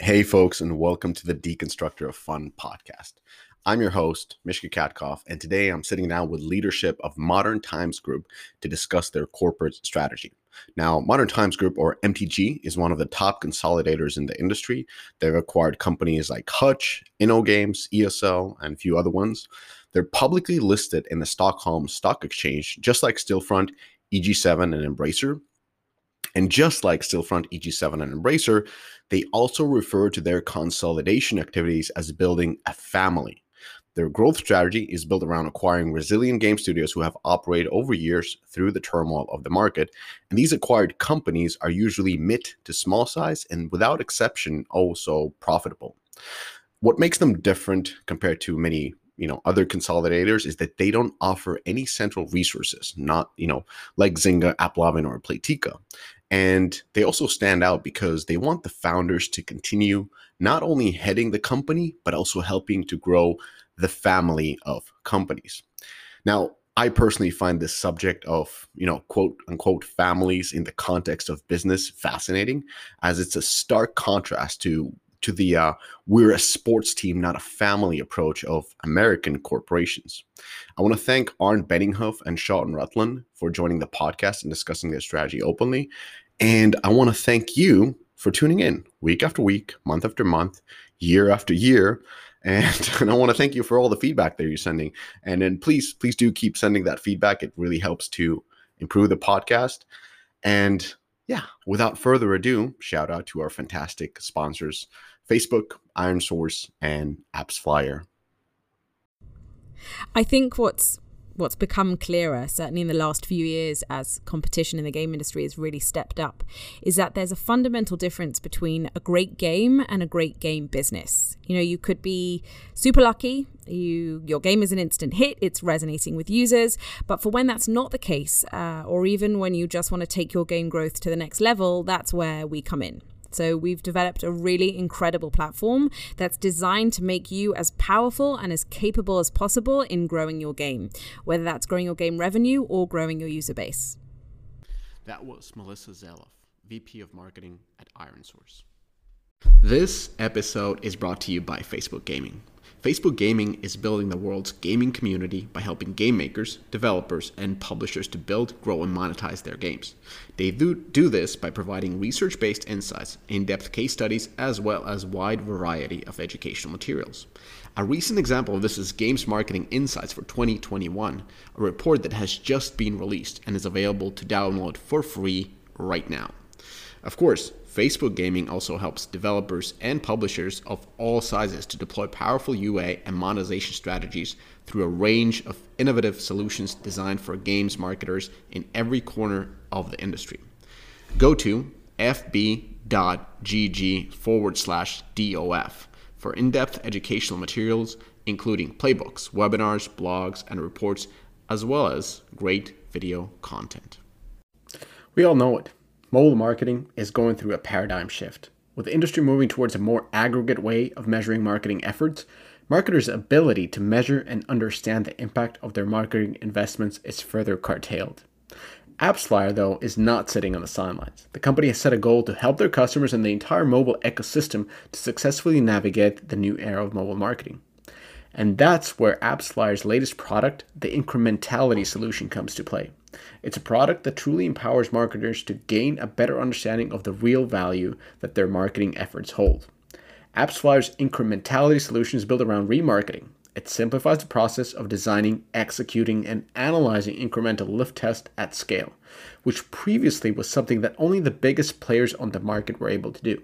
Hey, folks, and welcome to the Deconstructor of Fun podcast. I'm your host, Mishka Katkoff, and today I'm sitting down with leadership of Modern Times Group to discuss their corporate strategy. Now, Modern Times Group, or MTG, is one of the top consolidators in the industry. They've acquired companies like Hutch, InnoGames, ESL, and a few other ones. They're publicly listed in the Stockholm Stock Exchange, just like Stillfront, EG7, and Embracer. And just like Stillfront, EG7, and Embracer, they also refer to their consolidation activities as building a family. Their growth strategy is built around acquiring resilient game studios who have operated over years through the turmoil of the market. And these acquired companies are usually mid to small size and without exception also profitable. What makes them different compared to many you know other consolidators is that they don't offer any central resources not you know like zynga AppLovin or playtika and they also stand out because they want the founders to continue not only heading the company but also helping to grow the family of companies. Now, I personally find this subject of, you know, quote unquote families in the context of business fascinating, as it's a stark contrast to to the uh, we're a sports team, not a family approach of American corporations. I want to thank Arnd Benninghoff and Sean Rutland for joining the podcast and discussing their strategy openly. And I want to thank you for tuning in week after week, month after month, year after year and, and I want to thank you for all the feedback that you're sending. And then please, please do keep sending that feedback. It really helps to improve the podcast. And yeah, without further ado, shout out to our fantastic sponsors Facebook, ironSource, and AppsFlyer. I think what's what's become clearer, certainly in the last few years as competition in the game industry has really stepped up, is that there's a fundamental difference between a great game and a great game business. You know, you could be super lucky, you your game is an instant hit, it's resonating with users, but for when that's not the case, uh, or even when you just want to take your game growth to the next level, that's where we come in. So we've developed a really incredible platform that's designed to make you as powerful and as capable as possible in growing your game, whether that's growing your game revenue or growing your user base. That was Melissa Zeloff, VP of Marketing at ironSource. This episode is brought to you by Facebook Gaming. Facebook Gaming is building the world's gaming community by helping game makers, developers, and publishers to build, grow, and monetize their games. They do, do this by providing research based insights, in depth case studies, as well as wide variety of educational materials. A recent example of this is Games Marketing Insights for 2021, a report that has just been released and is available to download for free right now. Of course, Facebook Gaming also helps developers and publishers of all sizes to deploy powerful UA and monetization strategies through a range of innovative solutions designed for games marketers in every corner of the industry. Go to fb.gg forward slash DOF for in depth educational materials, including playbooks, webinars, blogs, and reports, as well as great video content. We all know it. Mobile marketing is going through a paradigm shift. With the industry moving towards a more aggregate way of measuring marketing efforts, marketers' ability to measure and understand the impact of their marketing investments is further curtailed. AppsFlyer, though, is not sitting on the sidelines. The company has set a goal to help their customers and the entire mobile ecosystem to successfully navigate the new era of mobile marketing. And that's where AppsFlyer's latest product, the Incrementality solution, comes to play. It's a product that truly empowers marketers to gain a better understanding of the real value that their marketing efforts hold. AppsFlyer's incrementality solution is built around remarketing. It simplifies the process of designing, executing, and analyzing incremental lift tests at scale, which previously was something that only the biggest players on the market were able to do.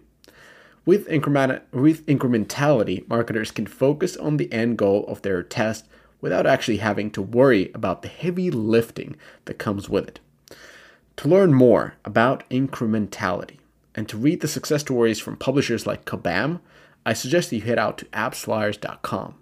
With incrementality, marketers can focus on the end goal of their test without actually having to worry about the heavy lifting that comes with it. To learn more about incrementality and to read the success stories from publishers like Kabam, I suggest that you head out to appsflyers.com.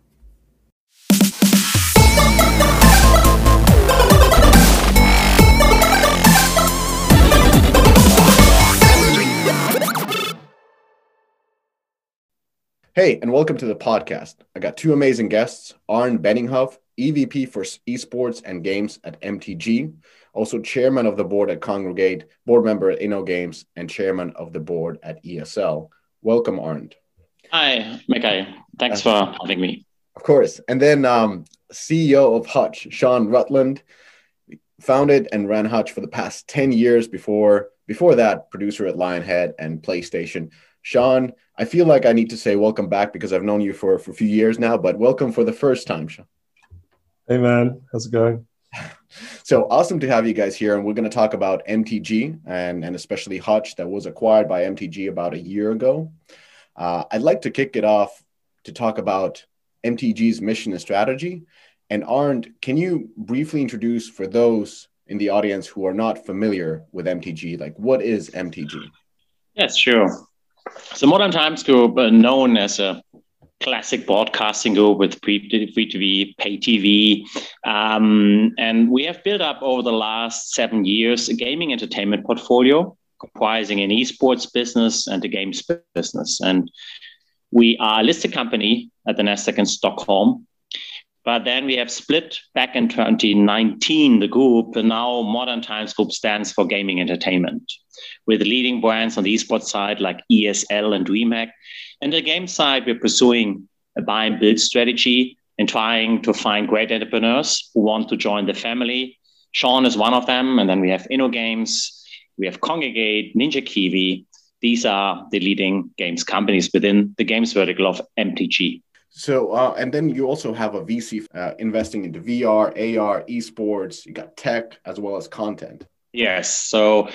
Hey, and welcome to the podcast. I got two amazing guests Arnd Benninghoff, EVP for Esports and Games at MTG, also chairman of the board at Kongregate, board member at InnoGames, and chairman of the board at ESL. Welcome, Arnd. Hi, Mikai. Thanks for having me. Of course. And then um, CEO of Hutch, Sean Rutland, founded and ran Hutch for the past 10 years before before that, producer at Lionhead and PlayStation. Sean, I feel like I need to say welcome back because I've known you for, for a few years now, but welcome for the first time, Sean. Hey man, how's it going? So awesome to have you guys here, and we're going to talk about MTG and and especially Hutch that was acquired by MTG about a year ago. Uh, I'd like to kick it off to talk about MTG's mission and strategy. And Arnd, can you briefly introduce for those in the audience who are not familiar with MTG, like what is MTG? Yes, sure. So Modern Times Group, uh, known as a classic broadcasting group with free, TV, pay TV. Um, and we have built up over the last seven years a gaming entertainment portfolio comprising an esports business and a games business. And we are a listed company at the Nasdaq in Stockholm. But then we have split back in 2019 the group, and now Modern Times Group stands for gaming entertainment, with leading brands on the esports side like ESL and DreamHack. And the game side, we're pursuing a buy and build strategy and trying to find great entrepreneurs who want to join the family. Sean is one of them, and then we have InnoGames, we have Kongregate, Ninja Kiwi. These are the leading games companies within the games vertical of MTG. So, uh, and then you also have a VC uh, investing into VR, AR, esports. You got tech as well as content. Yes. So,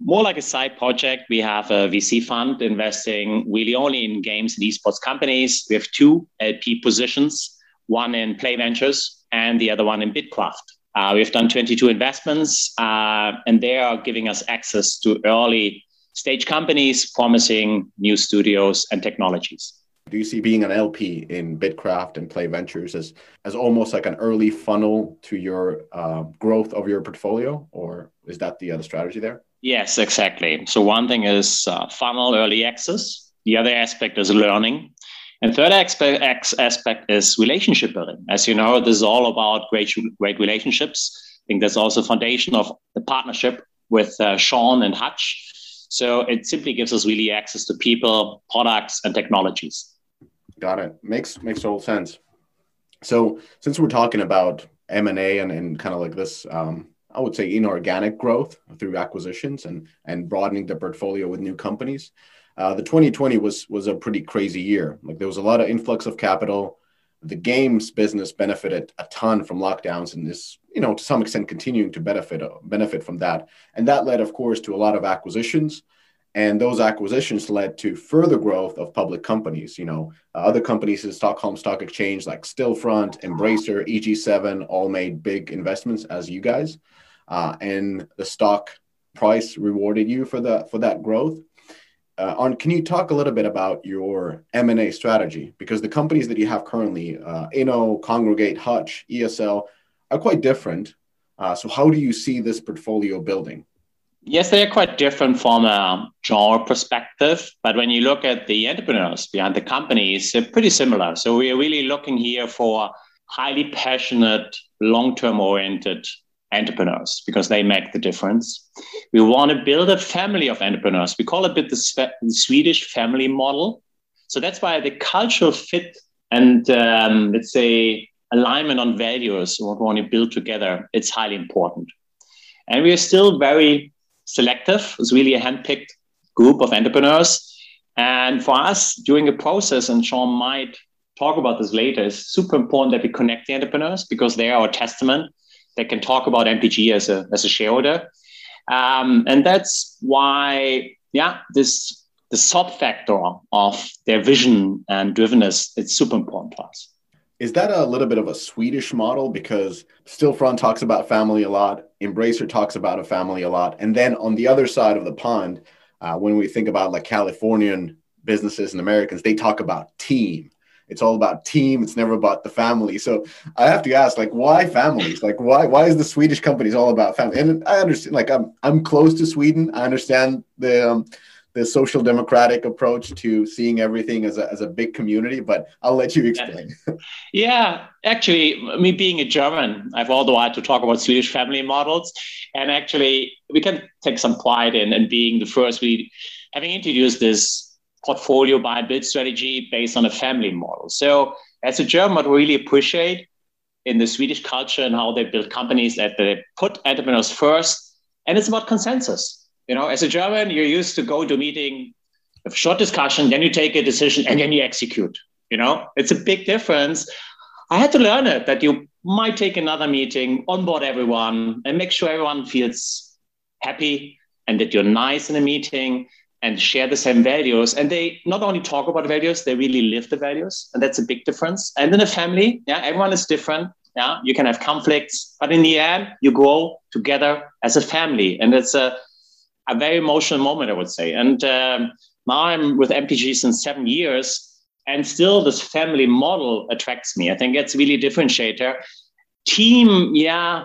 more like a side project, we have a VC fund investing really only in games and esports companies. We have two LP positions, one in Play Ventures and the other one in Bitkraft. Uh, we've done 22 investments, uh, and they are giving us access to early stage companies promising new studios and technologies. Do you see being an LP in Bitkraft and Play Ventures as, as almost like an early funnel to your uh, growth of your portfolio, or is that the other strategy there? Yes, exactly. So one thing is uh, funnel early access. The other aspect is learning. And third aspect, aspect is relationship building. As you know, this is all about great, great relationships. I think that's also foundation of the partnership with uh, Sean and Hutch. So it simply gives us really access to people, products, and technologies. Got it. Makes makes total sense. So since we're talking about M and A and kind of like this, um, I would say inorganic growth through acquisitions and and broadening the portfolio with new companies. Uh, the 2020 was was a pretty crazy year. Like there was a lot of influx of capital. The games business benefited a ton from lockdowns, and is you know to some extent continuing to benefit benefit from that. And that led, of course, to a lot of acquisitions. And those acquisitions led to further growth of public companies. You know, uh, other companies in Stockholm Stock Exchange like Stillfront, Embracer, EG7 all made big investments as you guys, uh, and the stock price rewarded you for the for that growth. Uh, on can you talk a little bit about your m&a strategy? Because the companies that you have currently uh, inno kongregate hutch esl are quite different. Uh, so how do you see this portfolio building yes they are quite different from a genre perspective but when you look at the entrepreneurs behind the companies they're pretty similar so we are really looking here for highly passionate long-term oriented entrepreneurs because they make the difference. We want to build a family of entrepreneurs. We call it a bit the, the Swedish family model. So that's why the cultural fit and um, let's say alignment on values, what we want to build together, it's highly important. And we are still very selective. It's really a handpicked group of entrepreneurs. And for us, during the process, and Sean might talk about this later, it's super important that we connect the entrepreneurs because they are our testament They can talk about MTG as a as a shareholder, um, and that's why yeah this the sub factor of their vision and drivenness it's super important to us. Is that a little bit of a Swedish model? Because Stillfront talks about family a lot, Embracer talks about a family a lot, and then on the other side of the pond, uh, when we think about like Californian businesses and Americans, they talk about team. It's all about team it's never about the family. So i have to ask like why families? Like why why is the swedish companies all about family? And i understand like i'm i'm close to sweden. I understand the um, the social democratic approach to seeing everything as a, as a big community but i'll let you explain. Yeah actually me being a german i've all the while to talk about swedish family models. And actually we can take some pride in, in being the first. We having introduced this portfolio buy and build strategy based on a family model. So as a German, what we really appreciate in the Swedish culture and how they build companies that they put entrepreneurs first, and it's about consensus. You know, as a German, you're used to go to a meeting, a short discussion, then you take a decision, and then you execute. You know, it's a big difference. I had to learn it that you might take another meeting, onboard everyone, and make sure everyone feels happy and that you're nice in a meeting and share the same values. And they not only talk about values, they really live the values. And that's a big difference. And in a family, yeah, everyone is different. Yeah, you can have conflicts, but in the end, you grow together as a family. And it's a, a very emotional moment, I would say. And um, now I'm with MTG since seven years. And still, this family model attracts me. I think it's really differentiator. Team, yeah,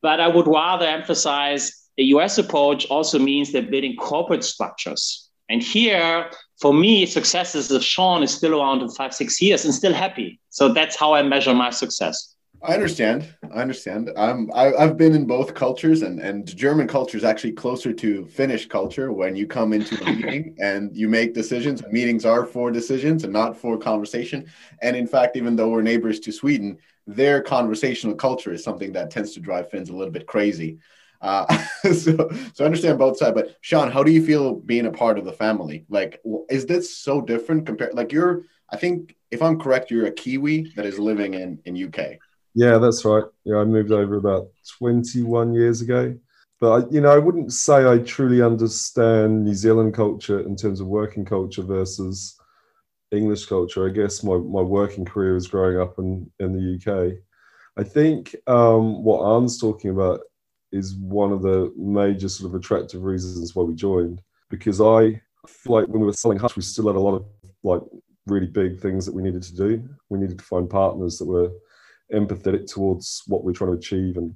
but I would rather emphasize the US approach also means they're building corporate structures. And here, for me, success successes of Sean is still around in five, six years and still happy. So that's how I measure my success. I understand. I understand. I'm. I, I've been in both cultures, and and German culture is actually closer to Finnish culture. When you come into a meeting and you make decisions, meetings are for decisions and not for conversation. And in fact, even though we're neighbors to Sweden, their conversational culture is something that tends to drive Finns a little bit crazy. Uh, so, so I understand both sides. But Sean, how do you feel being a part of the family? Like, is this so different compared? Like, you're, I think, if I'm correct, you're a Kiwi that is living in in UK. Yeah, that's right. Yeah, I moved over about 21 years ago. But I, you know, I wouldn't say I truly understand New Zealand culture in terms of working culture versus English culture. I guess my, my working career was growing up in, in the UK. I think um, what Arne's talking about is one of the major sort of attractive reasons why we joined. Because I like when we were selling Hutch, we still had a lot of like really big things that we needed to do. We needed to find partners that were empathetic towards what we're trying to achieve and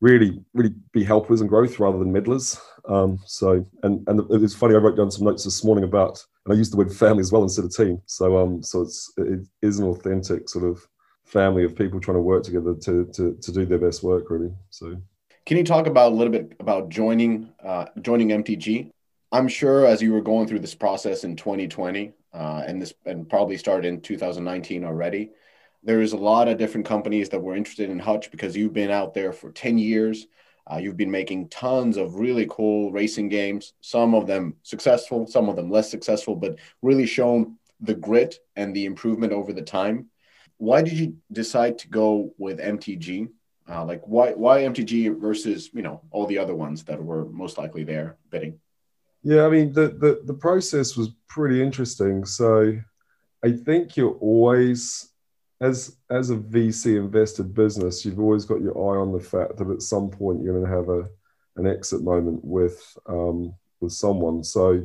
really, really be helpers and growth rather than meddlers. Um, so, and and it's funny. I wrote down some notes this morning about, and I used the word family as well instead of team. So, um, so it's it is an authentic sort of family of people trying to work together to to to do their best work, really. So. Can you talk about a little bit about joining uh, joining MTG? I'm sure as you were going through this process in 2020 uh, and this and probably started in 2019 already, there is a lot of different companies that were interested in Hutch because you've been out there for 10 years. Uh, you've been making tons of really cool racing games, some of them successful, some of them less successful, but really shown the grit and the improvement over the time. Why did you decide to go with MTG? Uh, like why why MTG versus you know all the other ones that were most likely there bidding? Yeah, I mean the the, the process was pretty interesting. So I think you're always as as a VC invested business, you've always got your eye on the fact that at some point you're going to have a an exit moment with um, with someone. So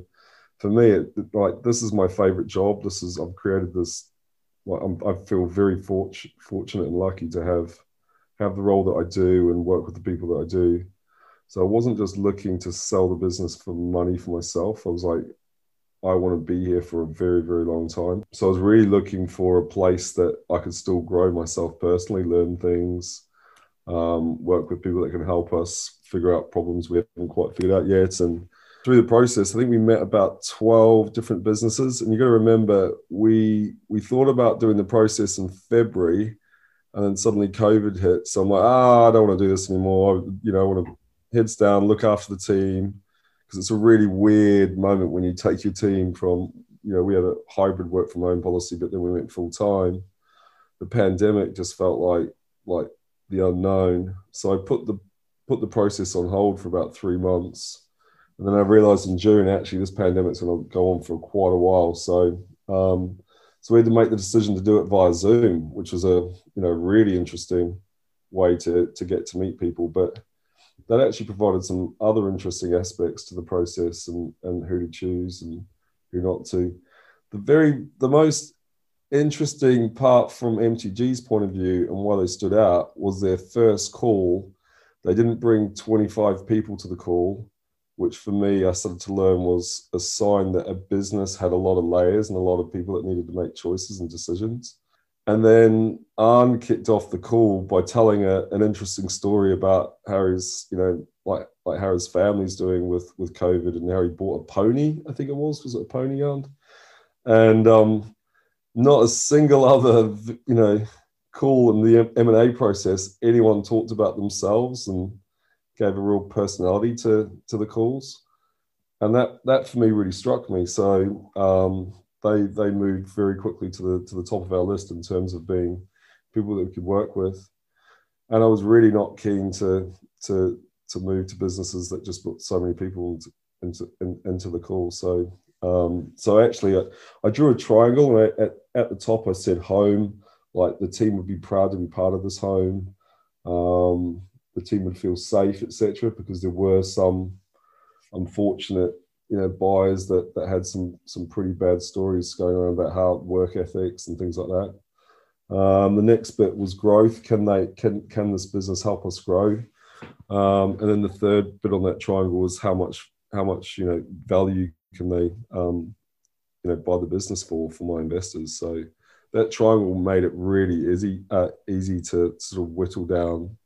for me, it, like this is my favorite job. This is I've created this. I feel very fortunate fortunate and lucky to have have the role that I do and work with the people that I do. So I wasn't just looking to sell the business for money for myself. I was like, I want to be here for a very, very long time. So I was really looking for a place that I could still grow myself personally, learn things, um, work with people that can help us figure out problems we haven't quite figured out yet. And through the process, I think we met about 12 different businesses. And you got to remember, we we thought about doing the process in February and then suddenly COVID hit. So I'm like, ah, oh, I don't want to do this anymore. You know, I want to heads down, look after the team, because it's a really weird moment when you take your team from, you know, we had a hybrid work from home policy, but then we went full time. The pandemic just felt like like the unknown. So I put the put the process on hold for about three months. And then I realized in June, actually, this pandemic's going to go on for quite a while. So um, so we had to make the decision to do it via Zoom, which was a you know really interesting way to to get to meet people. But that actually provided some other interesting aspects to the process and and who to choose and who not to. The very the most interesting part from MTG's point of view and why they stood out was their first call. They didn't bring 25 people to the call which for me I started to learn was a sign that a business had a lot of layers and a lot of people that needed to make choices and decisions. And then Arne kicked off the call by telling a, an interesting story about Harry's, you know, like like Harry's family's doing with with COVID and how he bought a pony. I think it was was it a pony Arne? and um, not a single other, you know, call in the M and A process, anyone talked about themselves and gave a real personality to to the calls, and that that for me really struck me. So um, they they moved very quickly to the to the top of our list in terms of being people that we could work with, and I was really not keen to to to move to businesses that just put so many people into in, into the call. So um, so actually, I, I, drew a triangle, and I, at at the top I said home, like the team would be proud to be part of this home. Um, the team would feel safe, etc. Because there were some unfortunate, you know, buyers that that had some some pretty bad stories going around about how work ethics and things like that. Um, the next bit was growth. Can they can can this business help us grow? Um, and then the third bit on that triangle was how much how much you know value can they um, you know buy the business for for my investors. So that triangle made it really easy uh, easy to sort of whittle down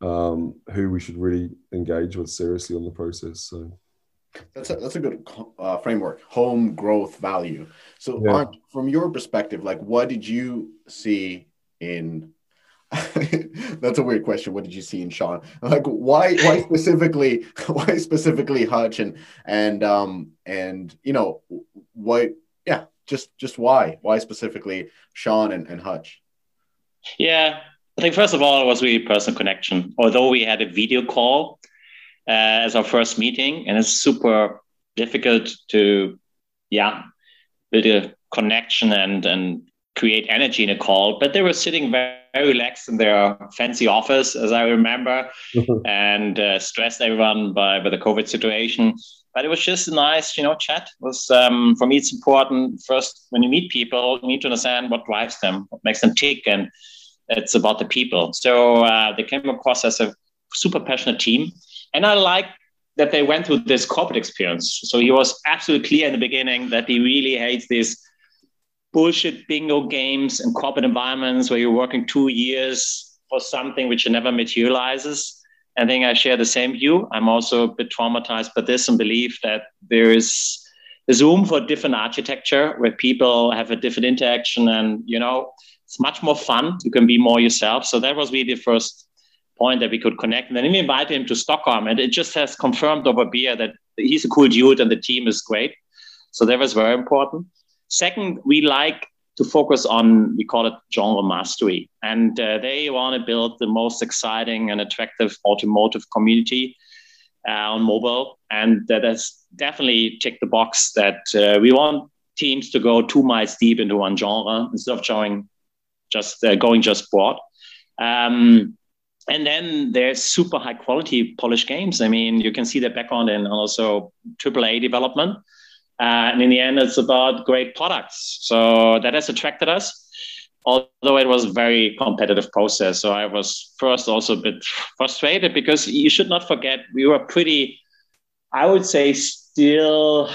um, who we should really engage with seriously on the process. So that's a, that's a good uh, framework. Home growth value. So, yeah. from your perspective, like what did you see in That's a weird question. What did you see in Sean? Like, why, why specifically, why specifically Hutch and and um and you know why Yeah, just just why? Why specifically Sean and, and Hutch? Yeah, I think first of all it was really personal connection. Although we had a video call uh, as our first meeting, and it's super difficult to, yeah, build a connection and and create energy in a call. But they were sitting very, very relaxed in their fancy office, as I remember, and uh, stressed everyone by, by the COVID situation. But it was just a nice, you know, chat. It was um, for me, it's important first when you meet people, you need to understand what drives them, what makes them tick, and it's about the people. So uh, they came across as a super passionate team, and I like that they went through this corporate experience. So he was absolutely clear in the beginning that he really hates these bullshit bingo games and corporate environments where you're working two years for something which never materializes. I think I share the same view. I'm also a bit traumatized by this and believe that there is there's room for different architecture where people have a different interaction and you know it's much more fun. You can be more yourself. So that was really the first point that we could connect. And then we invited him to Stockholm, and it just has confirmed over beer that he's a cool dude and the team is great. So that was very important. Second, we like to focus on, we call it genre mastery. And uh, they want to build the most exciting and attractive automotive community uh, on mobile. And that has definitely ticked the box that uh, we want teams to go two miles deep into one genre instead of going just uh, going just broad. Um, and then there's super high quality polished games. I mean, you can see the background in also AAA development. Uh, and in the end, it's about great products. So that has attracted us, although it was a very competitive process. So I was first also a bit frustrated because you should not forget we were pretty, I would say, still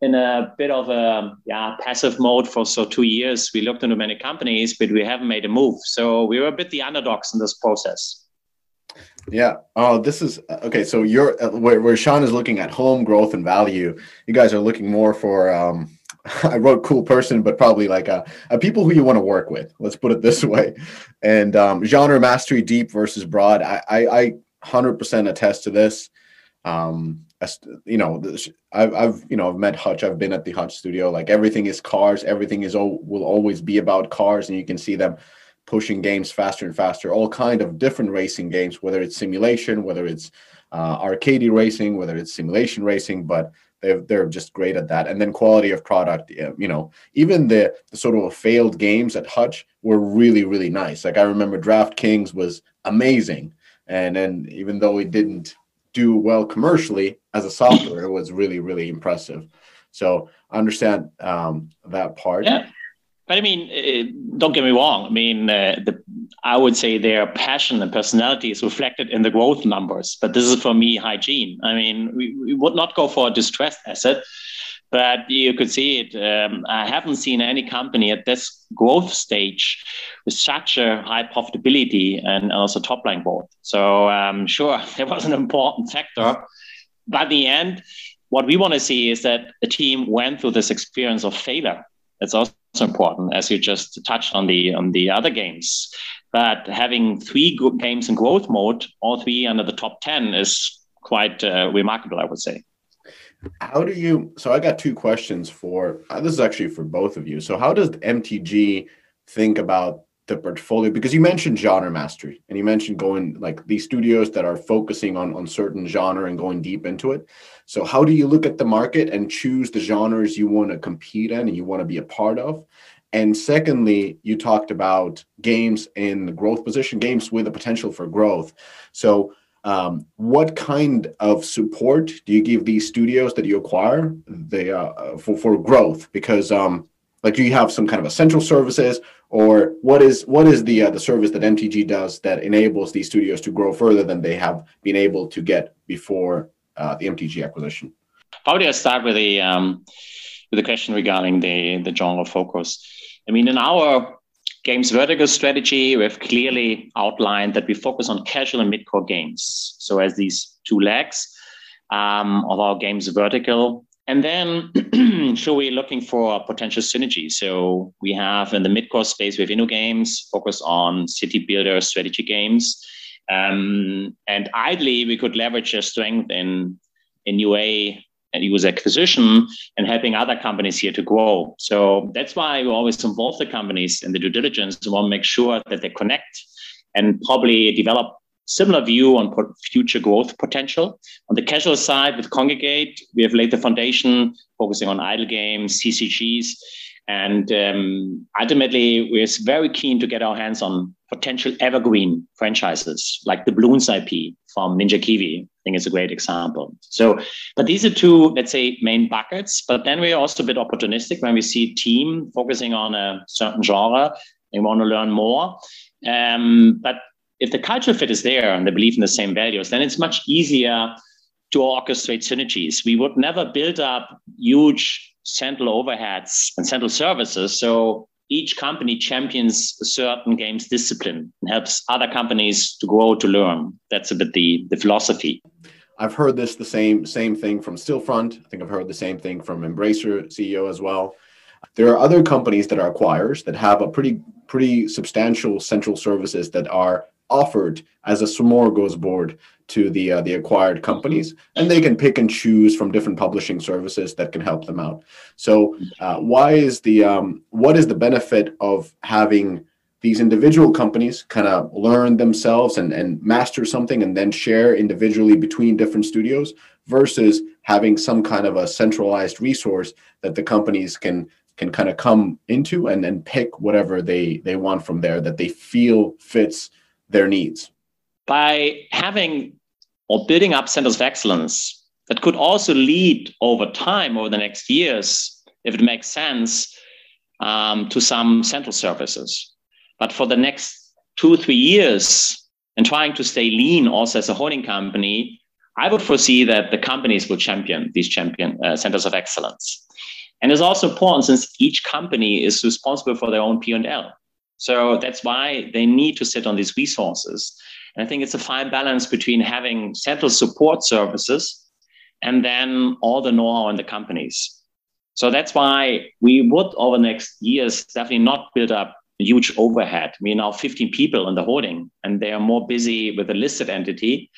in a bit of a yeah passive mode for so two years. We looked into many companies, but we haven't made a move. So we were a bit the underdogs in this process. Yeah. Oh, this is okay. So you're uh, where, where Sean is looking at home growth and value. You guys are looking more for. Um, I wrote cool person, but probably like a, a people who you want to work with. Let's put it this way. And um, genre mastery, deep versus broad. I I hundred percent attest to this. Um, you know, I've, I've you know I've met Hutch. I've been at the Hutch studio. Like everything is cars. Everything is all will always be about cars, and you can see them pushing games faster and faster, all kind of different racing games, whether it's simulation, whether it's uh, arcade racing, whether it's simulation racing, but they're, they're just great at that. And then quality of product, you know, even the, the sort of failed games at Hutch were really, really nice. Like I remember DraftKings was amazing. And then even though it didn't do well commercially as a software, it was really, really impressive. So I understand um, that part. Yeah. But I mean, uh, don't get me wrong. I mean, uh, the, I would say their passion and personality is reflected in the growth numbers. But this is for me hygiene. I mean, we, we would not go for a distressed asset, but you could see it. Um, I haven't seen any company at this growth stage with such a high profitability and also top line growth. So um, sure, it was an important factor. But in the end, what we want to see is that the team went through this experience of failure. That's also important, as you just touched on the on the other games. But having three games in growth mode, all three under the top ten, is quite uh, remarkable, I would say. How do you? So I got two questions for. Uh, this is actually for both of you. So how does MTG think about the portfolio? Because you mentioned genre mastery, and you mentioned going like these studios that are focusing on on certain genre and going deep into it. So how do you look at the market and choose the genres you want to compete in and you want to be a part of? And secondly, you talked about games in the growth position, games with the potential for growth. So um, what kind of support do you give these studios that you acquire they, uh, for, for growth? Because um, like do you have some kind of essential services or what is what is the uh, the service that MTG does that enables these studios to grow further than they have been able to get before uh, the MTG acquisition? Probably I start with the um, with the question regarding the the genre focus. I mean, in our games vertical strategy, we've clearly outlined that we focus on casual and mid-core games. So as these two legs um, of our games vertical. And then so we're looking for potential synergy. So we have in the mid-core space, we have InnoGames, focus on city builder strategy games. Um, and ideally, we could leverage their strength in, in UA user acquisition and helping other companies here to grow. So that's why we always involve the companies in the due diligence and want to make sure that they connect and probably develop similar view on future growth potential. On the casual side with Kongregate, we have laid the foundation focusing on idle games, CCGs, and um, ultimately we're very keen to get our hands on potential evergreen franchises like the Bloons IP from Ninja Kiwi. I think it's a great example. So, but these are two, let's say, main buckets. But then we're also a bit opportunistic when we see a team focusing on a certain genre and want to learn more. Um, but if the culture fit is there and they believe in the same values, then it's much easier to orchestrate synergies. We would never build up huge central overheads and central services. So each company champions a certain games discipline and helps other companies to grow to learn. That's a bit the, the philosophy. I've heard this the same same thing from Stillfront. I think I've heard the same thing from Embracer CEO as well. There are other companies that are acquirers that have a pretty pretty substantial central services that are offered as a smorgasbord to the uh, the acquired companies, and they can pick and choose from different publishing services that can help them out. So, uh, why is the um, what is the benefit of having these individual companies kind of learn themselves and, and master something and then share individually between different studios versus having some kind of a centralized resource that the companies can can kind of come into and then pick whatever they they want from there that they feel fits their needs by having or building up centers of excellence that could also lead over time, over the next years, if it makes sense, um, to some central services. But for the next two, three years, and trying to stay lean also as a holding company, I would foresee that the companies will champion these champion uh, centers of excellence. And it's also important since each company is responsible for their own P&L. So that's why they need to sit on these resources. And I think it's a fine balance between having central support services and then all the know-how in the companies. So that's why we would over the next years definitely not build up a huge overhead. We are now 15 people in the holding, and they are more busy with a listed entity.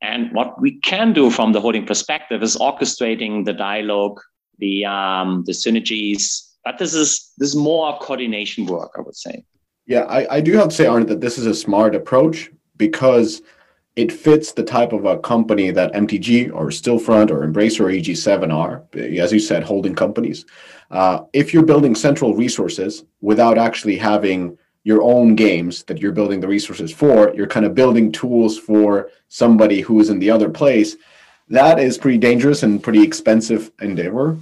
And what we can do from the holding perspective is orchestrating the dialogue, the um, the synergies. But this is this is more coordination work, I would say. Yeah, I, I do have to say, Arne, that this is a smart approach because it fits the type of a company that MTG or Stillfront or Embracer or EG7 are, as you said, holding companies. Uh, if you're building central resources without actually having your own games that you're building the resources for, you're kind of building tools for somebody who is in the other place. That is pretty dangerous and pretty expensive endeavor.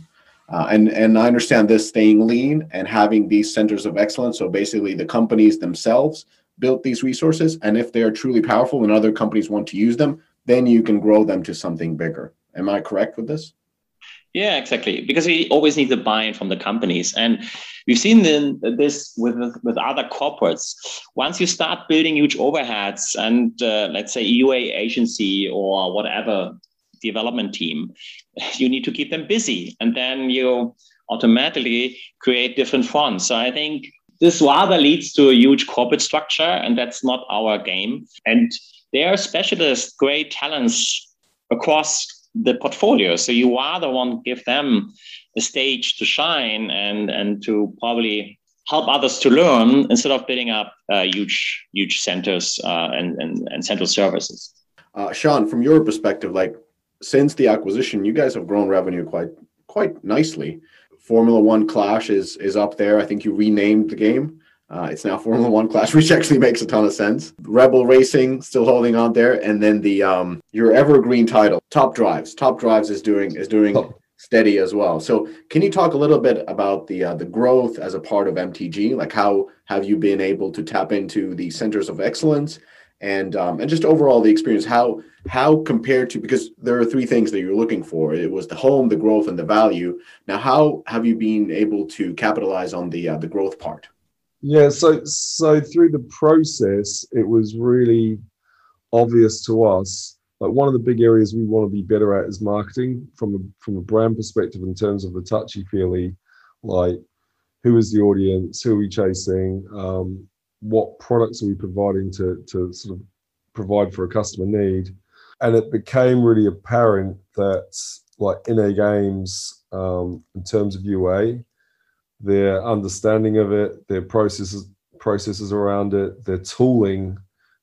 Uh, and and I understand this staying lean and having these centers of excellence. So basically, the companies themselves built these resources, and if they are truly powerful and other companies want to use them, then you can grow them to something bigger. Am I correct with this? Yeah, exactly. Because we always need the buy-in from the companies, and we've seen this with with other corporates. Once you start building huge overheads, and uh, let's say UA agency or whatever development team, you need to keep them busy. And then you automatically create different fonts. So I think this rather leads to a huge corporate structure, and that's not our game. And there are specialists, great talents across the portfolio. So you rather want to give them a stage to shine and and to probably help others to learn instead of building up uh, huge huge centers uh, and, and and central services. Uh, Sean, from your perspective, like since the acquisition, you guys have grown revenue quite quite nicely. Formula One Clash is is up there. I think you renamed the game. Uh, it's now Formula One Clash, which actually makes a ton of sense. Rebel Racing still holding on there, and then the um, your evergreen title, Top Drives. Top Drives is doing is doing oh. steady as well. So, can you talk a little bit about the uh, the growth as a part of MTG? Like, how have you been able to tap into the centers of excellence, and um, and just overall the experience? How how compared to because there are three things that you're looking for. It was the home, the growth, and the value. Now, how have you been able to capitalize on the uh, the growth part? Yeah, so so through the process, it was really obvious to us. Like one of the big areas we want to be better at is marketing from a from a brand perspective in terms of the touchy feely, like who is the audience, who are we chasing, um, what products are we providing to to sort of provide for a customer need, and it became really apparent that like InnoGames um, in terms of UA their understanding of it, their processes processes around it, their tooling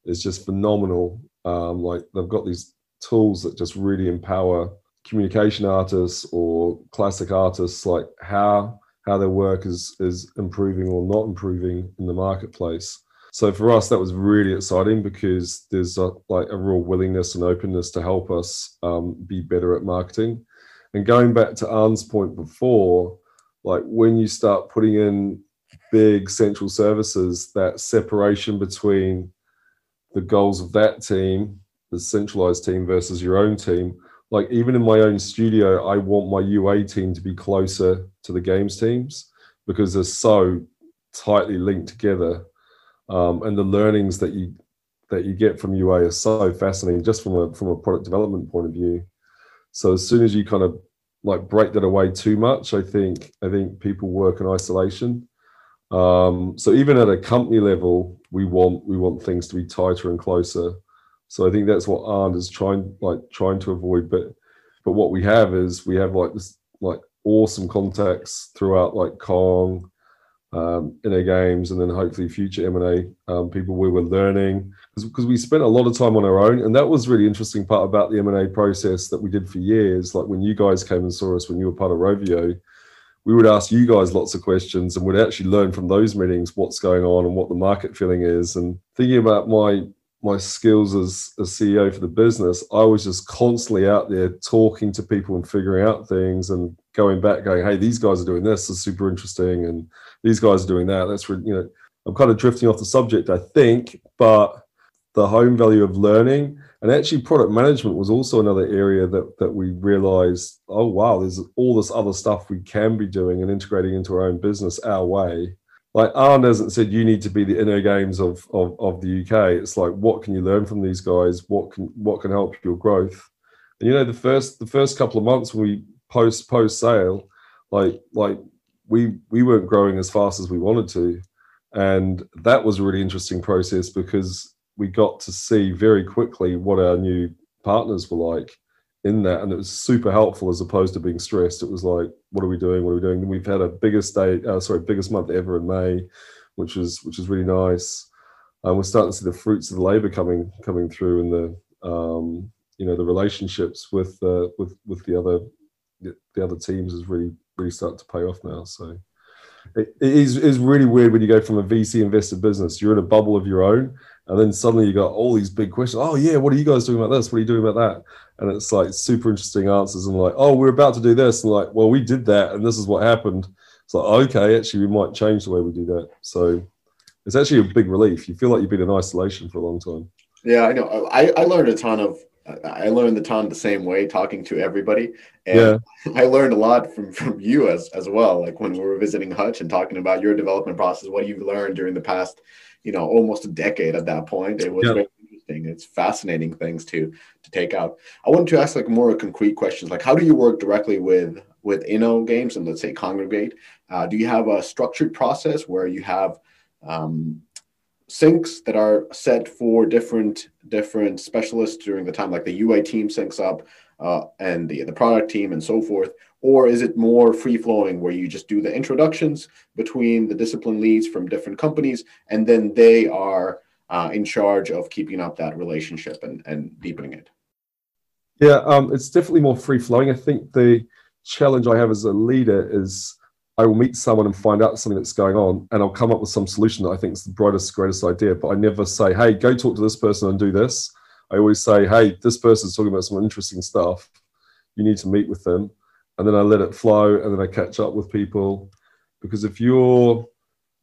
is just phenomenal. Um, like they've got these tools that just really empower communication artists or classic artists, like how how their work is is improving or not improving in the marketplace. So for us, that was really exciting because there's a, like a real willingness and openness to help us um, be better at marketing. And going back to Arne's point before, like when you start putting in big central services, that separation between the goals of that team, the centralized team versus your own team. Like even in my own studio, I want my UA team to be closer to the games teams because they're so tightly linked together. Um, and the learnings that you that you get from UA are so fascinating just from a from a product development point of view. So as soon as you kind of like break that away too much. I think I think people work in isolation. Um, so even at a company level, we want we want things to be tighter and closer. So I think that's what Arne is trying like trying to avoid. But but what we have is we have like this like awesome contacts throughout like Kong, um, InnoGames, and then hopefully future M&A um, people we were learning because we spent a lot of time on our own, and that was really interesting part about the M&A process that we did for years. Like when you guys came and saw us when you were part of Rovio, we would ask you guys lots of questions and would actually learn from those meetings what's going on and what the market feeling is. And thinking about my my skills as a CEO for the business, I was just constantly out there talking to people and figuring out things and going back, going, "Hey, these guys are doing this. Is super interesting," and these guys are doing that. That's you know, I'm kind of drifting off the subject, I think, but the home value of learning and actually product management was also another area that that we realized oh wow there's all this other stuff we can be doing and integrating into our own business our way like Arne hasn't said you need to be the InnoGames of, of of the UK it's like what can you learn from these guys? What can what can help your growth? And you know the first the first couple of months we post post sale like like we we weren't growing as fast as we wanted to. And that was a really interesting process because we got to see very quickly what our new partners were like in that and it was super helpful as opposed to being stressed. It was like what are we doing? What are we doing? We've had a biggest day uh, sorry biggest month ever in may which was which is really nice. And we're starting to see the fruits of the labor coming coming through in the um, you know the relationships with uh, with with the other the other teams is really really starting to pay off now. So it is is really weird when you go from a VC invested business you're in a bubble of your own and then suddenly you got all these big questions. Oh yeah, what are you guys doing about this? What are you doing about that? And it's like super interesting answers. And like, oh, we're about to do this. And like, well, we did that, and this is what happened. It's like, okay, actually, we might change the way we do that. So it's actually a big relief. You feel like you've been in isolation for a long time. Yeah, I know. I, I learned a ton of I learned the ton the same way, talking to everybody. And yeah. I learned a lot from, from you as, as well. Like when we were visiting Hutch and talking about your development process, what you've learned during the past you know almost a decade at that point. It was very interesting. It's fascinating things to to take out. I wanted to ask like more concrete questions, like how do you work directly with with Inno games and let's say Kongregate? Uh, do you have a structured process where you have um, syncs that are set for different different specialists during the time, like the UI team syncs up uh, and the the product team and so forth, or is it more free flowing where you just do the introductions between the discipline leads from different companies and then they are uh, in charge of keeping up that relationship and, and deepening it? Yeah, um, it's definitely more free flowing. I think the challenge I have as a leader is I will meet someone and find out something that's going on, and I'll come up with some solution that I think is the brightest, greatest idea. But I never say, "Hey, go talk to this person and do this." I always say, "Hey, this person's talking about some interesting stuff. You need to meet with them." and then I let it flow, and then I catch up with people. Because if you're,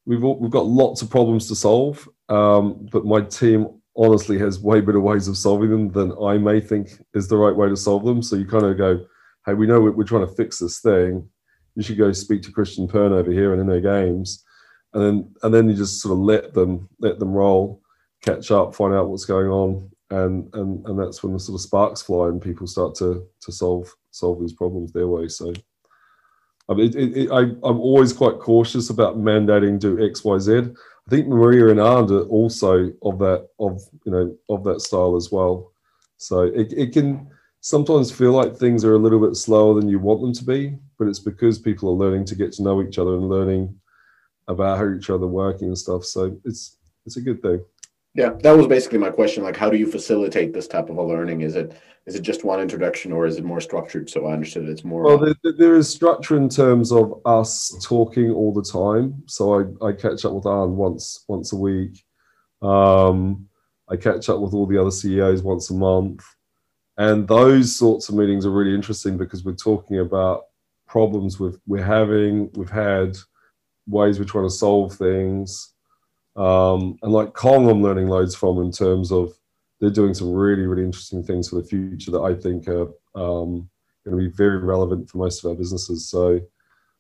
we've all, we've got lots of problems to solve, um, but my team honestly has way better ways of solving them than I may think is the right way to solve them. So you kind of go, hey, we know we're trying to fix this thing. You should go speak to Christian Pern over here and InnoGames, and then and then you just sort of let them let them roll, catch up, find out what's going on, and and and that's when the sort of sparks fly and people start to to solve solve these problems their way. So, I mean, it, it, it, I, I'm always quite cautious about mandating do X, Y, Z. I think Maria and Arnd are also of that of you know of that style as well. So it, it can sometimes feel like things are a little bit slower than you want them to be, but it's because people are learning to get to know each other and learning about how each other working and stuff. So it's it's a good thing. Yeah, that was basically my question. Like, how do you facilitate this type of a learning? Is it is it just one introduction, or is it more structured? So I understood it's more. Well, there, there is structure in terms of us talking all the time. So I, I catch up with Anne once once a week. Um, I catch up with all the other CEOs once a month, and those sorts of meetings are really interesting because we're talking about problems with we're having, we've had, ways we're trying to solve things um, and like Kong, I'm learning loads from in terms of they're doing some really, really interesting things for the future that I think are um, going to be very relevant for most of our businesses. So,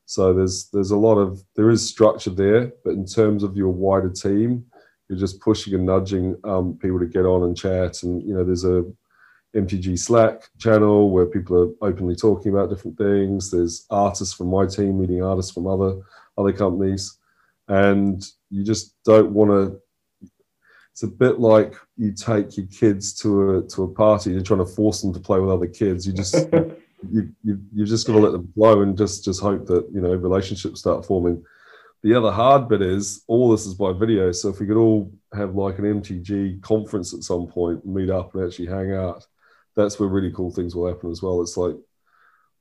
so there's there's a lot of there is structure there, but in terms of your wider team, you're just pushing and nudging um, people to get on and chat. And you know, there's a MTG Slack channel where people are openly talking about different things. There's artists from my team meeting artists from other other companies. And you just don't want to it's a bit like you take your kids to a to a party you're trying to force them to play with other kids. You just you, you you've just got to let them flow and just just hope that you know relationships start forming. The other hard bit is all this is by video so if we could all have like an mtg conference at some point meet up and actually hang out that's where really cool things will happen as well it's like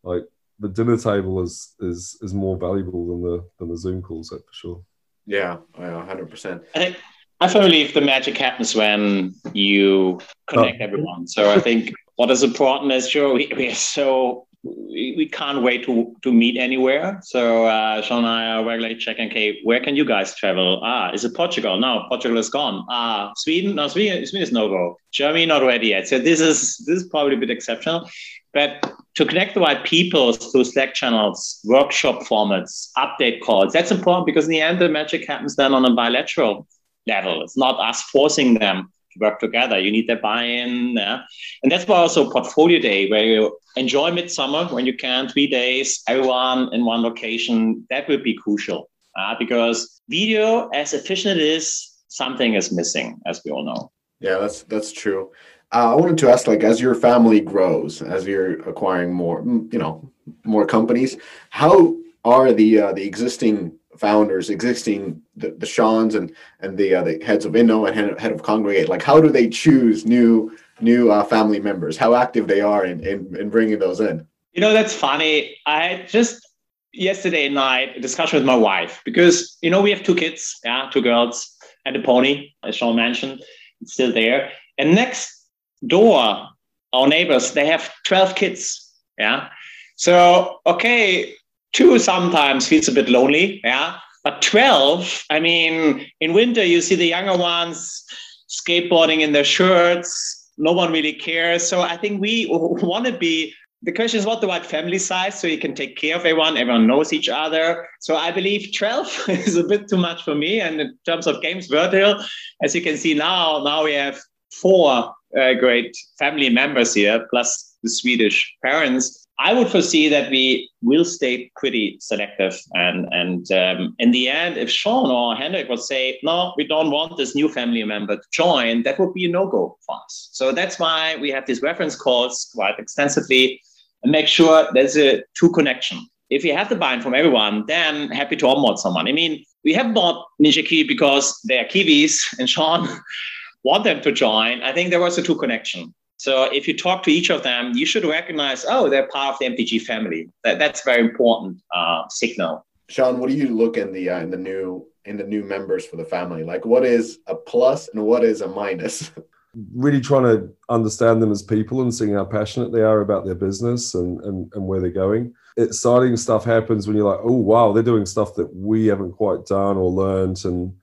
like the dinner table is is is more valuable than the than the zoom calls that for sure yeah, hundred percent. I think I firmly believe the magic happens when you connect oh. everyone. So I think what is important is sure we, we are so we, we can't wait to to meet anywhere. So uh, Sean and I are regularly checking. Okay, where can you guys travel? Ah, is it Portugal? No, Portugal is gone. Ah, Sweden? No, Sweden. Sweden is no go. Germany not ready yet. So this is this is probably a bit exceptional. But to connect the right people through Slack channels, workshop formats, update calls, that's important because in the end, the magic happens then on a bilateral level. It's not us forcing them to work together. You need their buy-in. Yeah? And that's why also Portfolio Day, where you enjoy midsummer when you can, three days, everyone in one location, that would be crucial. Uh, because video, as efficient it is, something is missing, as we all know. Yeah, that's that's true. Uh, I wanted to ask, like, as your family grows, as you're acquiring more, you know, more companies, how are the uh, the existing founders, existing the, the Sean's and and the uh, the heads of Inno and head, head of Kongregate like, how do they choose new new uh, family members? How active they are in, in in bringing those in? You know, that's funny. I just yesterday night a discussion with my wife because you know we have two kids, yeah, two girls and a pony, as Sean mentioned. It's still there. And next door, our neighbors, they have 12 kids. Yeah. So, okay, two sometimes feels a bit lonely. Yeah. But 12, I mean, in winter, you see the younger ones skateboarding in their shirts. No one really cares. So I think we want to be the question is what the right family size so you can take care of everyone everyone knows each other so i believe 12 is a bit too much for me and in terms of games vertical as you can see now now we have four uh, great family members here, plus the Swedish parents, I would foresee that we will stay pretty selective. And, and um, in the end, if Sean or Hendrik would say, no, we don't want this new family member to join, that would be a no go for us. So that's why we have these reference calls quite extensively and make sure there's a true connection. If you have the buy in from everyone, then happy to onboard someone. I mean, we have bought Ninja Kiwi because they're Kiwis and Sean want them to join. I think there was a true connection. So if you talk to each of them, you should recognize, oh, they're part of the MTG family. That, that's very important uh, signal. Sean, what do you look in the uh, in the new in the new members for the family? Like, what is a plus and what is a minus? really trying to understand them as people and seeing how passionate they are about their business and and, and where they're going. Exciting stuff happens when you're like, oh wow, they're doing stuff that we haven't quite done or learned, and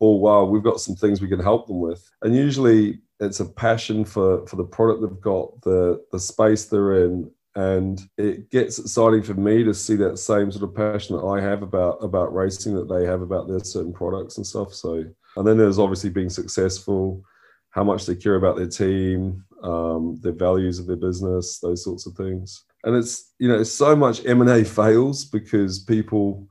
oh wow, we've got some things we can help them with. And usually it's a passion for for the product they've got, the the space they're in, and it gets exciting for me to see that same sort of passion that I have about about racing that they have about their certain products and stuff. So, and then there's obviously being successful, how much they care about their team, um, their values of their business, those sorts of things. And it's you know, so much M and A fails because people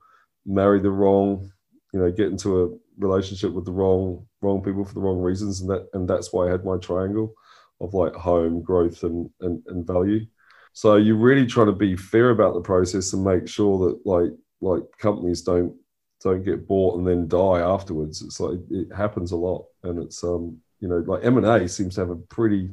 marry the wrong, you know, get into a relationship with the wrong wrong people for the wrong reasons, and that and that's why I had my triangle of like home, growth, and and, and value. So you're really trying to be fair about the process and make sure that like like companies don't don't get bought and then die afterwards. It's like it happens a lot, and it's um you know like M and A seems to have a pretty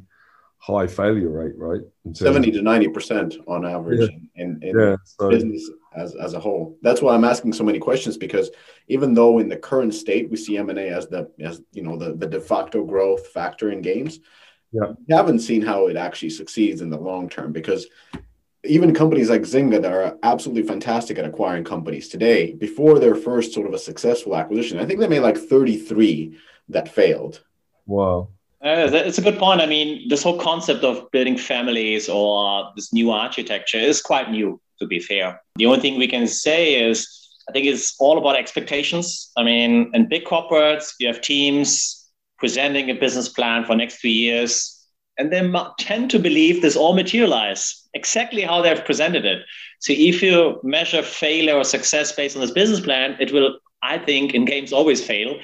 high failure rate, right? Seventy to ninety percent on average yeah. in, in yeah, so. business as, as a whole. That's why I'm asking so many questions because even though in the current state we see M and A as the as you know the, the de facto growth factor in games, yeah. we haven't seen how it actually succeeds in the long term because even companies like Zynga that are absolutely fantastic at acquiring companies today, before their first sort of a successful acquisition, I think they made like 33 that failed. Wow. Uh, it's a good point. I mean, this whole concept of building families or this new architecture is quite new, to be fair. The only thing we can say is I think it's all about expectations. I mean, in big corporates, you have teams presenting a business plan for next three years, and they tend to believe this all materialize exactly how they've presented it. So if you measure failure or success based on this business plan, it will, I think, in games always fail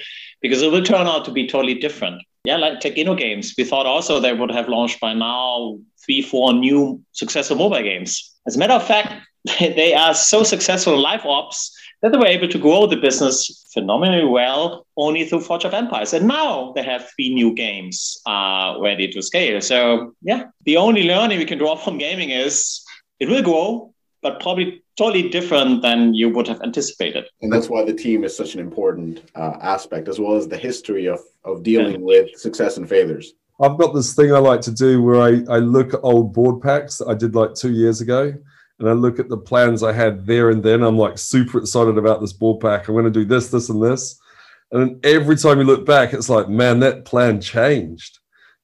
because it will turn out to be totally different yeah, like take games. We thought also they would have launched by now three, four new successful mobile games. As a matter of fact, they are so successful in live ops that they were able to grow the business phenomenally well only through Forge of Empires. And now they have three new games uh, ready to scale. So, yeah, the only learning we can draw from gaming is it will grow, but probably totally different than you would have anticipated. And that's why the team is such an important uh, aspect, as well as the history of, of dealing yeah. with success and failures. I've got this thing I like to do where I, I look at old board packs that I did like two years ago. And I look at the plans I had there and then. I'm like super excited about this board pack. I'm going to do this, this, and this. And then every time you look back, it's like, man, that plan changed.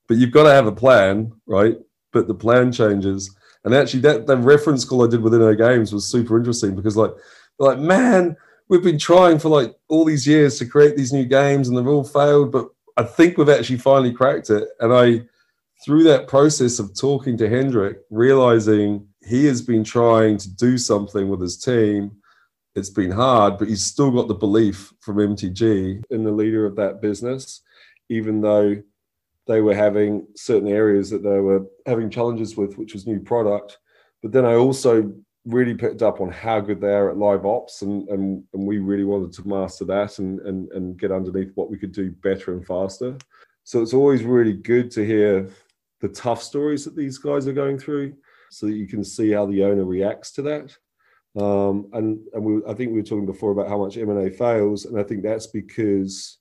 But you've got to have a plan, right? But the plan changes and actually, that the reference call I did within our games was super interesting because, like, like man, we've been trying for like all these years to create these new games, and they've all failed. But I think we've actually finally cracked it. And I, through that process of talking to Hendrik, realizing he has been trying to do something with his team. It's been hard, but he's still got the belief from MTG in the leader of that business, even though they were having certain areas that they were having challenges with, which was new product. But then I also really picked up on how good they are at live ops, and and, and we really wanted to master that and, and and get underneath what we could do better and faster. So it's always really good to hear the tough stories that these guys are going through, so that you can see how the owner reacts to that. Um, and and we, I think we were talking before about how much M and A fails, and I think that's because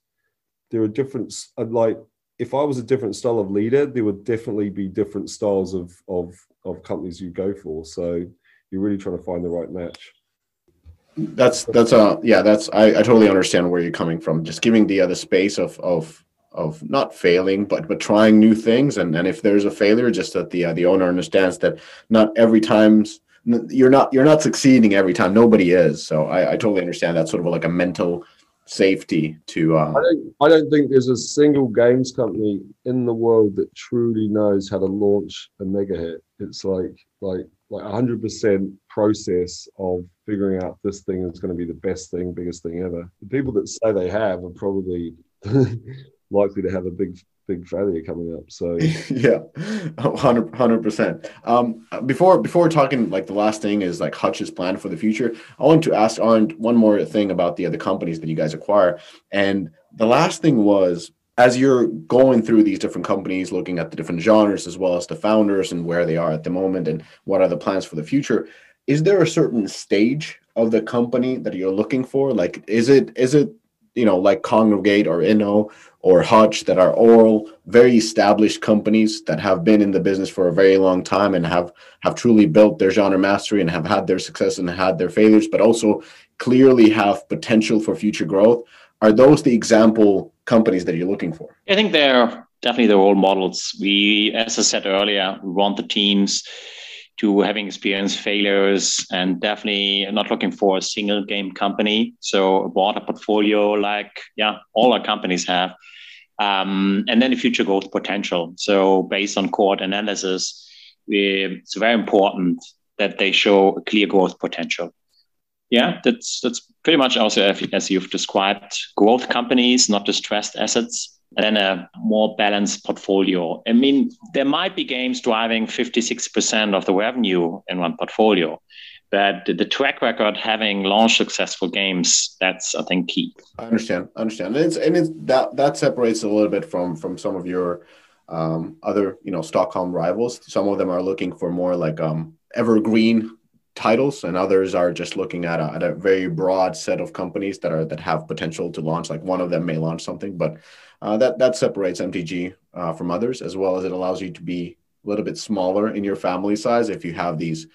there are different like if I was a different style of leader, there would definitely be different styles of of of companies you go for. So you're really trying to find the right match. That's that's a yeah. That's I, I totally understand where you're coming from. Just giving the other space of of of not failing, but but trying new things, and and if there's a failure, just that the uh, the owner understands that not every time's you're not you're not succeeding every time. Nobody is. So I, I totally understand that sort of like a mental safety to. Uh... I don't. I don't think there's a single games company in the world that truly knows how to launch a mega hit. It's like like like 100% process of figuring out this thing is going to be the best thing, biggest thing ever. The people that say they have are probably likely to have a big big failure coming up. So yeah, 100 percent. Um, before before talking like the last thing is like Hutch's plan for the future. I want to ask Arnd one more thing about the other companies that you guys acquire. And the last thing was as you're going through these different companies, looking at the different genres as well as the founders and where they are at the moment and what are the plans for the future. Is there a certain stage of the company that you're looking for? Like, is it is it you know like Kongregate or Inno or Hutch that are all very established companies that have been in the business for a very long time and have have truly built their genre mastery and have had their success and had their failures, but also clearly have potential for future growth. Are those the example companies that you're looking for? I think they're definitely the role models. We, as I said earlier, want the teams to having experienced failures and definitely not looking for a single game company. So a broader portfolio like, yeah, all our companies have. Um, and then the future growth potential. So based on cohort analysis, we, it's very important that they show a clear growth potential. Yeah, that's that's pretty much also as you've described, growth companies, not distressed assets and then a more balanced portfolio. I mean, there might be games driving 56% of the revenue in one portfolio, but the track record having launched successful games, that's I think key. I understand. I understand. And it's and it's that that separates a little bit from from some of your um, other, you know, Stockholm rivals. Some of them are looking for more like um evergreen titles and others are just looking at a, at a very broad set of companies that are that have potential to launch like one of them may launch something but uh, that that separates MTG uh, from others, as well as it allows you to be a little bit smaller in your family size if you have these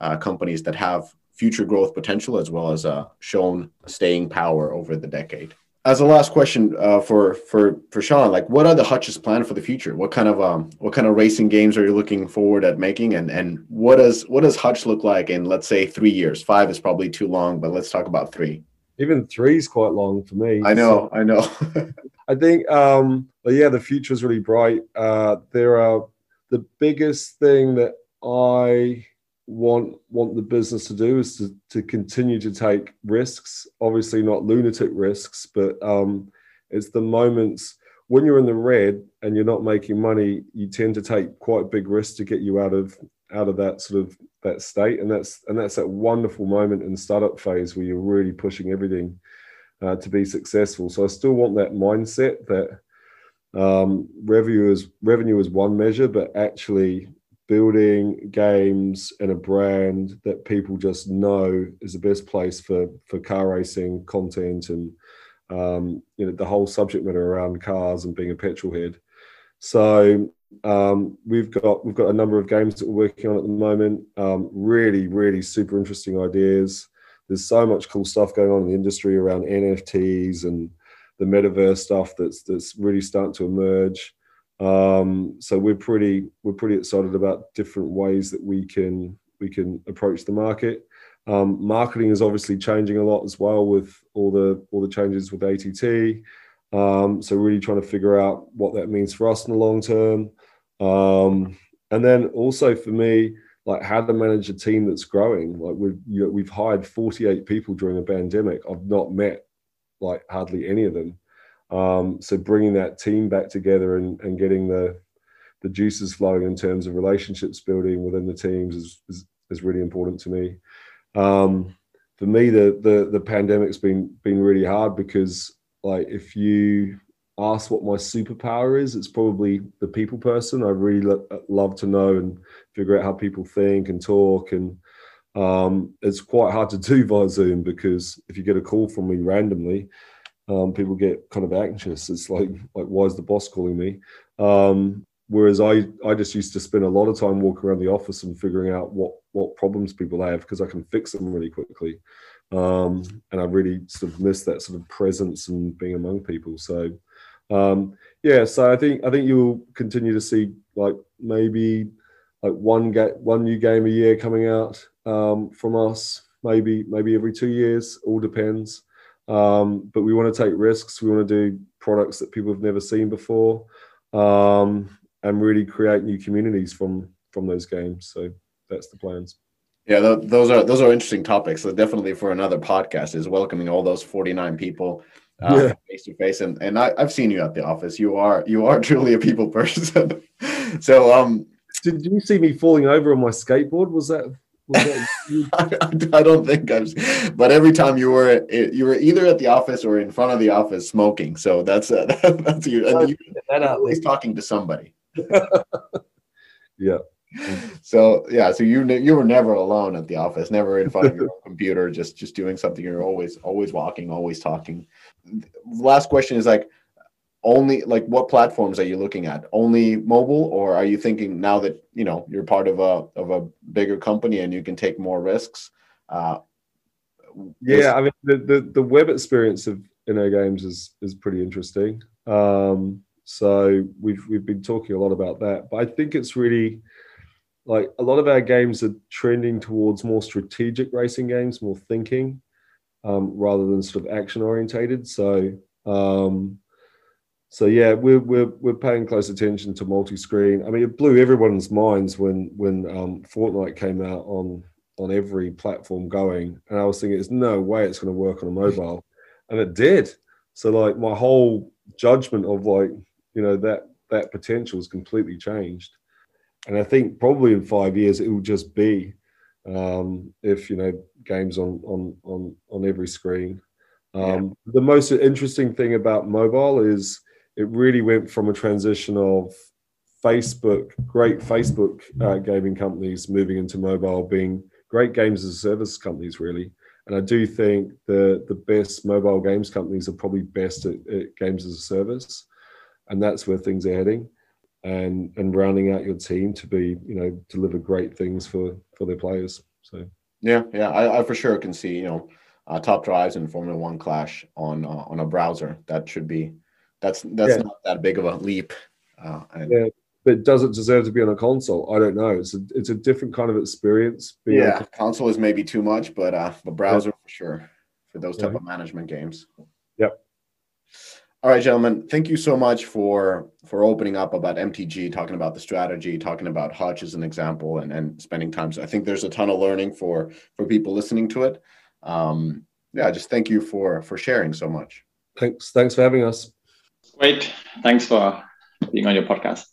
uh, companies that have future growth potential as well as uh, shown staying power over the decade. As a last question uh, for for for Sean, like what are the Hutch's plan for the future? What kind of um what kind of racing games are you looking forward at making, and and what does what does Hutch look like in let's say three years? Five is probably too long, but let's talk about three even three is quite long for me. I know, so I know. I think, um, but yeah, the future is really bright. Uh, there are the biggest thing that I want want the business to do is to to continue to take risks. Obviously, not lunatic risks, but um, it's the moments when you're in the red and you're not making money. You tend to take quite big risks to get you out of out of that sort of that state and that's and that's that wonderful moment in the startup phase where you're really pushing everything uh, to be successful so i still want that mindset that um, revenue is revenue is one measure but actually building games and a brand that people just know is the best place for for car racing content and um, you know the whole subject matter around cars and being a petrol head so um, we've got we've got a number of games that we're working on at the moment. Um, really, really super interesting ideas. There's so much cool stuff going on in the industry around NFTs and the metaverse stuff that's that's really starting to emerge. Um, so we're pretty we're pretty excited about different ways that we can we can approach the market. Um, marketing is obviously changing a lot as well with all the all the changes with ATT. Um, so really trying to figure out what that means for us in the long term. Um, and then also for me, like how to manage a team that's growing. Like we've you know, we've hired 48 people during a pandemic. I've not met like hardly any of them. Um, so bringing that team back together and, and getting the the juices flowing in terms of relationships building within the teams is is, is really important to me. Um, for me, the the the pandemic's been been really hard because like if you ask what my superpower is, it's probably the people person. I really lo- love to know and figure out how people think and talk. And um, it's quite hard to do via Zoom because if you get a call from me randomly, um, people get kind of anxious. It's like, like, why is the boss calling me? Um, whereas I, I just used to spend a lot of time walking around the office and figuring out what, what problems people have because I can fix them really quickly. Um, and I really sort of miss that sort of presence and being among people. So, um, yeah, so I think I think you'll continue to see like maybe like one ga- one new game a year coming out um, from us, maybe maybe every two years. All depends. Um, but we want to take risks. We want to do products that people have never seen before, um, and really create new communities from from those games. So that's the plans. Yeah, th- those are those are interesting topics. So definitely for another podcast is welcoming all those forty nine people face to face. And and I, have seen you at the office. You are you are truly a people person. so um, did you see me falling over on my skateboard? Was that I don't think I've, but every time you were you were either at the office or in front of the office smoking. So that's uh, that's you. And you that always talking to somebody. yeah. So yeah, so you you were never alone at the office, never in front of your computer, just just doing something. You're always always walking, always talking. Last question is like, only like what platforms are you looking at? Only mobile or are you thinking now that you know you're part of a of a bigger company and you can take more risks? Uh, yeah i mean the, the, the web experience of InnoGames is is pretty interesting. Um, so we've we've been talking a lot about that but i think it's really like a lot of our games are trending towards more strategic racing games more thinking um, rather than sort of action orientated so um, so yeah, we're we're we're paying close attention to multi-screen. I mean, it blew everyone's minds when when um, Fortnite came out on on every platform going, and I was thinking, there's no way it's going to work on a mobile, and it did. So like my whole judgment of like you know that that potential has completely changed, and I think probably in five years it will just be um, if you know games on on on on every screen. Um, yeah. The most interesting thing about mobile is it really went from a transition of Facebook, great Facebook uh, gaming companies moving into mobile, being great games as a service companies, really. And I do think the the best mobile games companies are probably best at, at games as a service, and that's where things are heading. And and rounding out your team to be, you know, deliver great things for for their players. So yeah, yeah, I, I for sure can see, you know, uh, top drives and Formula One Clash on uh, on a browser. That should be that's that's yeah. not that big of a leap. Uh, and, yeah, but does it deserve to be on a console? I don't know. It's a it's a different kind of experience. yeah, console is maybe too much, but uh, the browser yeah. for sure for those type yeah. of management games. Yep. All right, gentlemen. Thank you so much for for opening up about MTG, talking about the strategy, talking about Hutch as an example, and and spending time. So I think there's a ton of learning for for people listening to it. Um, yeah, just thank you for for sharing so much. Thanks. Thanks for having us. Great. Thanks for being on your podcast.